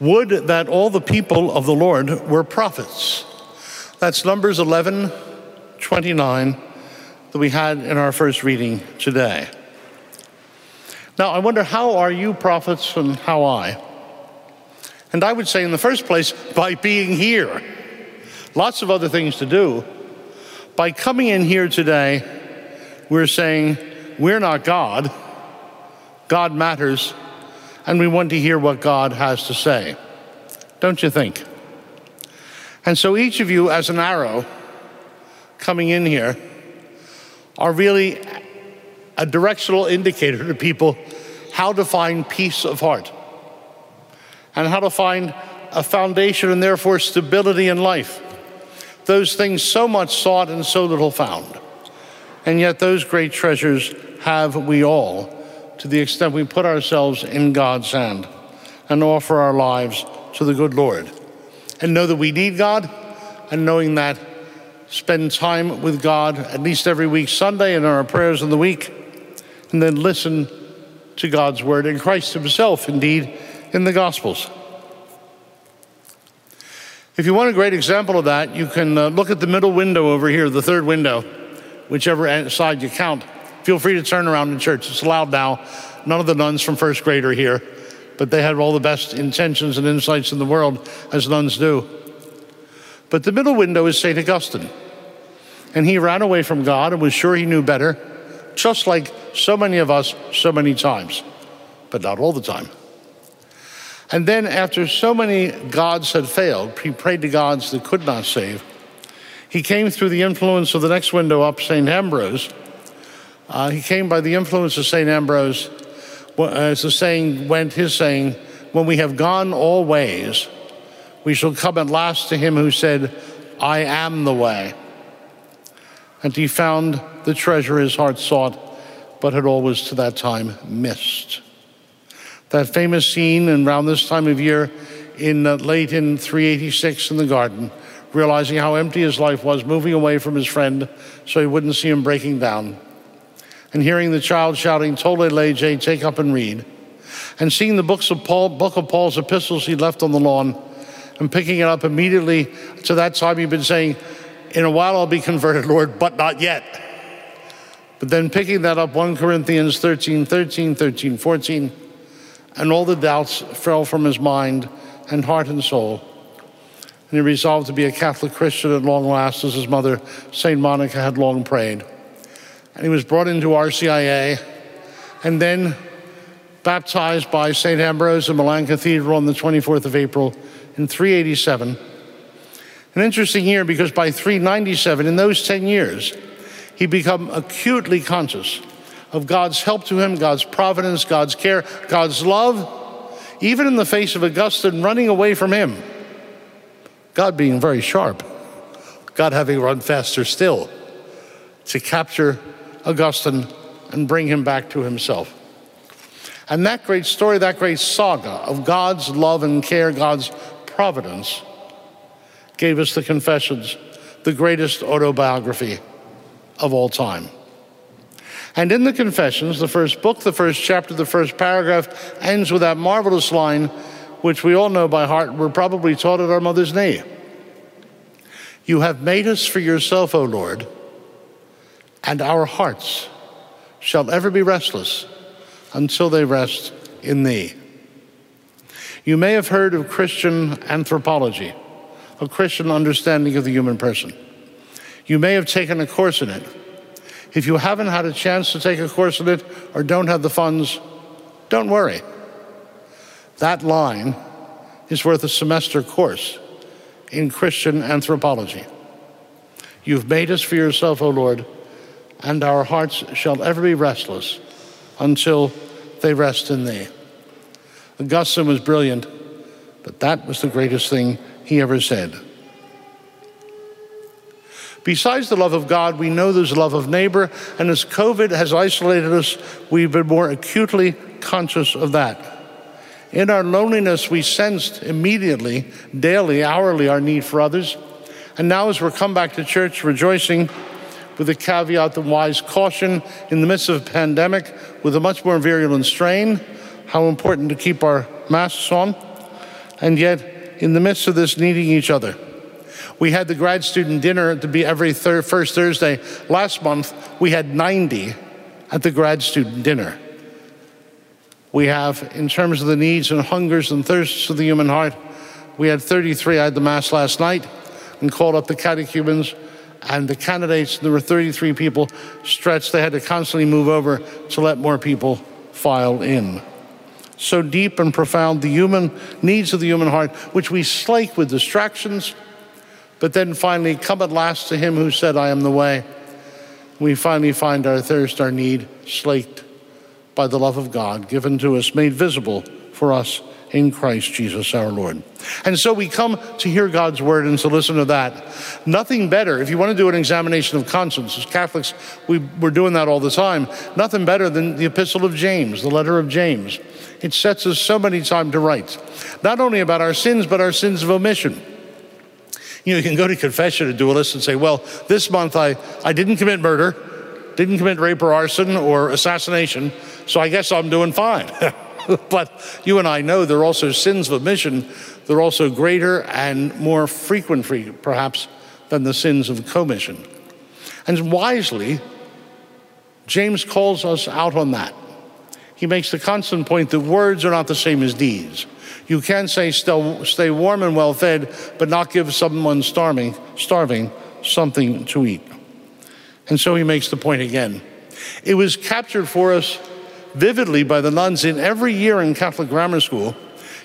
Would that all the people of the Lord were prophets. That's Numbers 11, 29 that we had in our first reading today. Now, I wonder how are you prophets and how I? And I would say, in the first place, by being here. Lots of other things to do. By coming in here today, we're saying, we're not God. God matters, and we want to hear what God has to say. Don't you think? And so each of you, as an arrow coming in here, are really a directional indicator to people how to find peace of heart and how to find a foundation and therefore stability in life. Those things so much sought and so little found. And yet, those great treasures have we all to the extent we put ourselves in God's hand and offer our lives to the good Lord. And know that we need God, and knowing that, spend time with God at least every week, Sunday, and in our prayers in the week, and then listen to God's word and Christ Himself, indeed, in the Gospels. If you want a great example of that, you can uh, look at the middle window over here, the third window, whichever side you count. Feel free to turn around in church. It's allowed now. None of the nuns from first grade are here, but they have all the best intentions and insights in the world, as nuns do. But the middle window is St. Augustine. And he ran away from God and was sure he knew better, just like so many of us so many times, but not all the time. And then, after so many gods had failed, he prayed to gods that could not save. He came through the influence of the next window up, St. Ambrose. Uh, he came by the influence of St. Ambrose, as the saying went, his saying, when we have gone all ways, we shall come at last to him who said, I am the way. And he found the treasure his heart sought, but had always to that time missed. That famous scene and around this time of year in uh, late in 386 in the garden, realizing how empty his life was, moving away from his friend so he wouldn't see him breaking down. And hearing the child shouting, Tolle lege, take up and read. And seeing the books of Paul, book of Paul's epistles he left on the lawn and picking it up immediately. To that time, he'd been saying, In a while I'll be converted, Lord, but not yet. But then picking that up, 1 Corinthians 13, 13, 13, 14, and all the doubts fell from his mind and heart and soul. And he resolved to be a Catholic Christian at long last, as his mother, St. Monica, had long prayed. And he was brought into RCIA and then baptized by St. Ambrose in Milan Cathedral on the 24th of April in 387. An interesting year because by 397, in those 10 years, he became acutely conscious of God's help to him, God's providence, God's care, God's love, even in the face of Augustine running away from him. God being very sharp, God having run faster still to capture Augustine and bring him back to himself. And that great story, that great saga of God's love and care, God's providence, gave us the Confessions, the greatest autobiography of all time. And in the Confessions, the first book, the first chapter, the first paragraph ends with that marvelous line, which we all know by heart, we're probably taught at our mother's knee. You have made us for yourself, O Lord, and our hearts shall ever be restless until they rest in thee. You may have heard of Christian anthropology, a Christian understanding of the human person. You may have taken a course in it. If you haven't had a chance to take a course in it or don't have the funds, don't worry. That line is worth a semester course in Christian anthropology. You've made us for yourself, O Lord, and our hearts shall ever be restless until they rest in thee. Augustine was brilliant, but that was the greatest thing he ever said. Besides the love of God, we know there's love of neighbor, and as COVID has isolated us, we've been more acutely conscious of that. In our loneliness, we sensed immediately, daily, hourly, our need for others. And now, as we're come back to church, rejoicing with the caveat of wise caution in the midst of a pandemic with a much more virulent strain, how important to keep our masks on. And yet, in the midst of this, needing each other. We had the grad student dinner to be every thir- first Thursday. Last month, we had 90 at the grad student dinner. We have, in terms of the needs and hungers and thirsts of the human heart, we had 33. I had the Mass last night and called up the catechumens and the candidates. There were 33 people stretched. They had to constantly move over to let more people file in. So deep and profound the human needs of the human heart, which we slake with distractions, but then finally come at last to Him who said, I am the way. We finally find our thirst, our need slaked by the love of God given to us, made visible for us in Christ Jesus our Lord. And so we come to hear God's word and to listen to that. Nothing better, if you want to do an examination of conscience, as Catholics, we, we're doing that all the time, nothing better than the Epistle of James, the letter of James. It sets us so many times to rights, not only about our sins, but our sins of omission. You know, you can go to confession and do a list and say, well, this month I, I didn't commit murder, didn't commit rape or arson or assassination, so I guess I'm doing fine. but you and I know there are also sins of omission. They're also greater and more frequent, perhaps, than the sins of commission. And wisely, James calls us out on that. He makes the constant point that words are not the same as deeds. You can say stay warm and well fed, but not give someone starving, starving something to eat. And so he makes the point again. It was captured for us vividly by the nuns in every year in Catholic grammar school.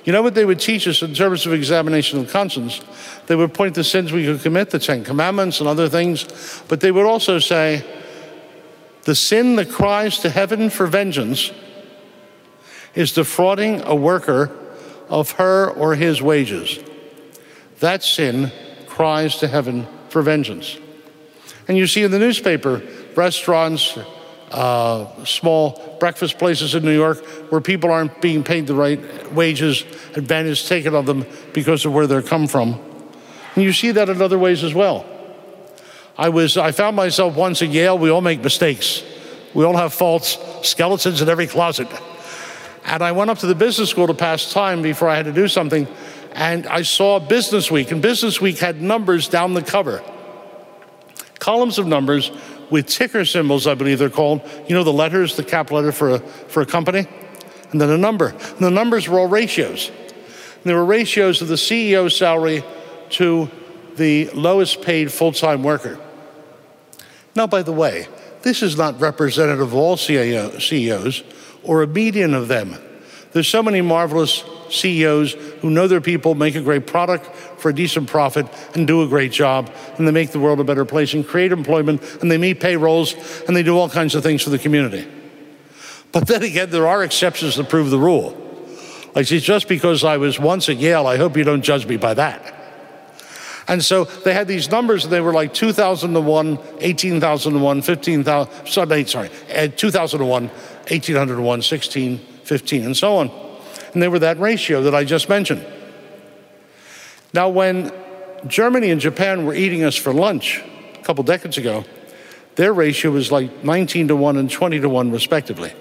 You know what they would teach us in terms of examination of conscience? They would point to sins we could commit, the Ten Commandments and other things, but they would also say, the sin that cries to heaven for vengeance is defrauding a worker of her or his wages. That sin cries to heaven for vengeance. And you see in the newspaper, restaurants, uh, small breakfast places in New York where people aren't being paid the right wages, advantage taken of them because of where they're come from. And you see that in other ways as well. I was I found myself once at Yale, we all make mistakes. We all have faults, skeletons in every closet. And I went up to the business school to pass time before I had to do something, and I saw Business Week, and Business Week had numbers down the cover. Columns of numbers with ticker symbols, I believe they're called. You know, the letters, the cap letter for a, for a company, and then a number. And the numbers were all ratios. And there were ratios of the CEO salary to the lowest paid full time worker. Now, by the way, this is not representative of all CEOs or a median of them. There's so many marvelous CEOs who know their people, make a great product for a decent profit, and do a great job, and they make the world a better place and create employment, and they meet payrolls, and they do all kinds of things for the community. But then again, there are exceptions that prove the rule. Like, see, just because I was once at Yale, I hope you don't judge me by that. And so they had these numbers, and they were like 2001, 18,001, 15,000, sorry, eh, 2001, 1801, 16, 15, and so on. And they were that ratio that I just mentioned. Now, when Germany and Japan were eating us for lunch a couple decades ago, their ratio was like 19 to 1 and 20 to 1, respectively.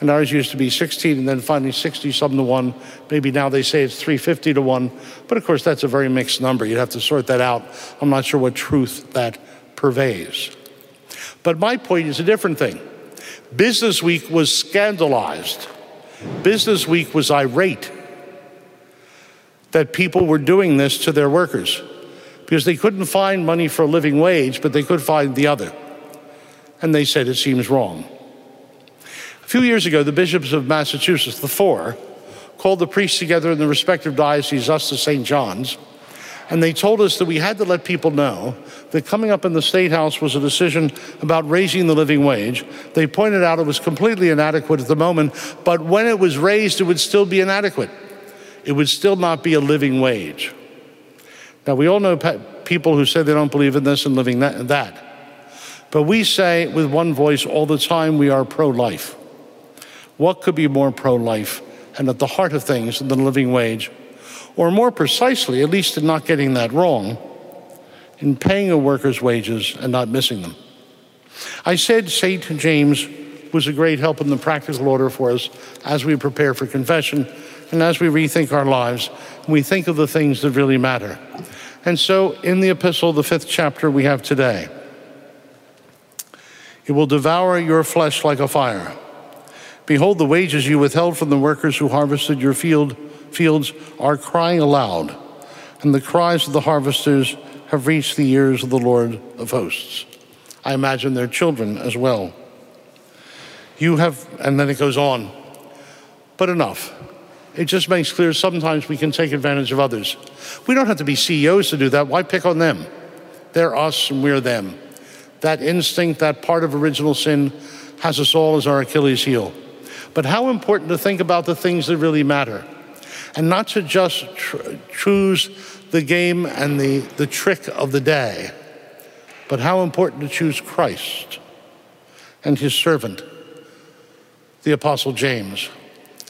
And ours used to be 16 and then finally 60 something to 1. Maybe now they say it's 350 to 1. But of course, that's a very mixed number. You'd have to sort that out. I'm not sure what truth that purveys. But my point is a different thing. Business Week was scandalized. Business Week was irate that people were doing this to their workers because they couldn't find money for a living wage, but they could find the other. And they said it seems wrong. A few years ago, the bishops of Massachusetts, the four, called the priests together in the respective dioceses, us to St. John's, and they told us that we had to let people know that coming up in the State House was a decision about raising the living wage. They pointed out it was completely inadequate at the moment, but when it was raised, it would still be inadequate. It would still not be a living wage. Now, we all know people who say they don't believe in this and living that. But we say with one voice all the time we are pro life. What could be more pro life and at the heart of things than the living wage? Or more precisely, at least in not getting that wrong, in paying a worker's wages and not missing them. I said St. James was a great help in the practical order for us as we prepare for confession. and as we rethink our lives, we think of the things that really matter. And so, in the epistle, the fifth chapter we have today, it will devour your flesh like a fire. Behold, the wages you withheld from the workers who harvested your field, fields are crying aloud, and the cries of the harvesters have reached the ears of the Lord of hosts. I imagine their children as well. You have, and then it goes on, but enough. It just makes clear sometimes we can take advantage of others. We don't have to be CEOs to do that. Why pick on them? They're us and we're them. That instinct, that part of original sin, has us all as our Achilles heel. But how important to think about the things that really matter and not to just tr- choose the game and the, the trick of the day, but how important to choose Christ and his servant, the Apostle James,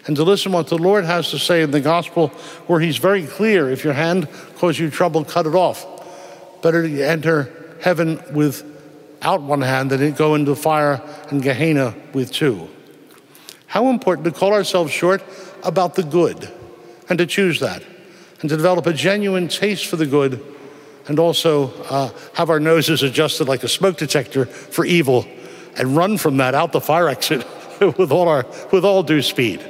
and to listen what the Lord has to say in the gospel, where he's very clear if your hand causes you trouble, cut it off. Better to enter heaven without one hand than to go into fire and Gehenna with two. How important to call ourselves short about the good and to choose that and to develop a genuine taste for the good and also uh, have our noses adjusted like a smoke detector for evil and run from that out the fire exit with all, our, with all due speed.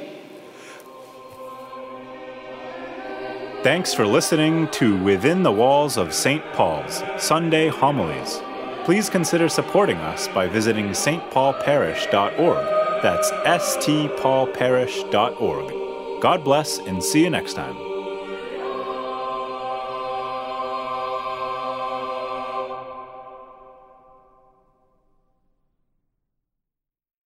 Thanks for listening to Within the Walls of St. Paul's Sunday Homilies. Please consider supporting us by visiting stpaulparish.org. That's stpaulparish.org. God bless and see you next time.